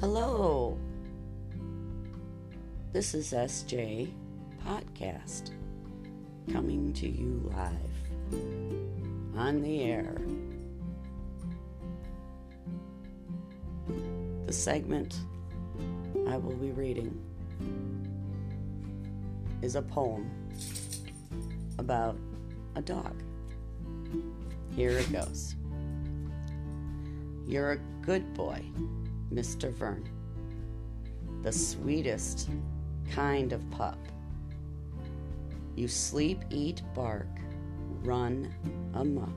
Hello. This is SJ Podcast coming to you live on the air. The segment I will be reading is a poem about a dog. Here it goes. You're a good boy. Mr. Vern. The sweetest kind of pup. You sleep, eat, bark, run amuck.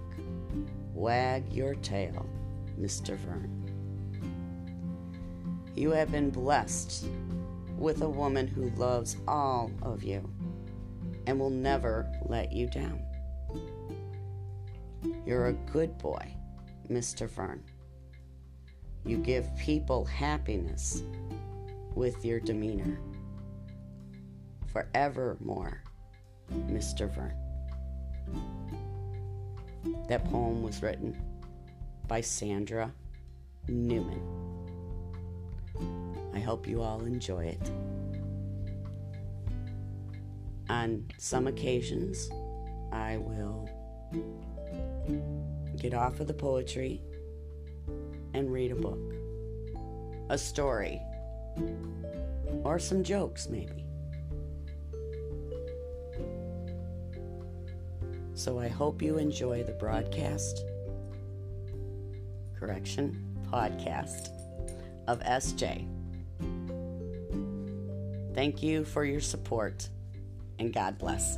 Wag your tail, Mr. Vern. You have been blessed with a woman who loves all of you and will never let you down. You're a good boy, Mr. Vern. You give people happiness with your demeanor. Forevermore, Mr. Vern. That poem was written by Sandra Neumann. I hope you all enjoy it. On some occasions, I will get off of the poetry and read a book, a story, or some jokes, maybe. So I hope you enjoy the broadcast, correction, podcast of SJ. Thank you for your support and God bless.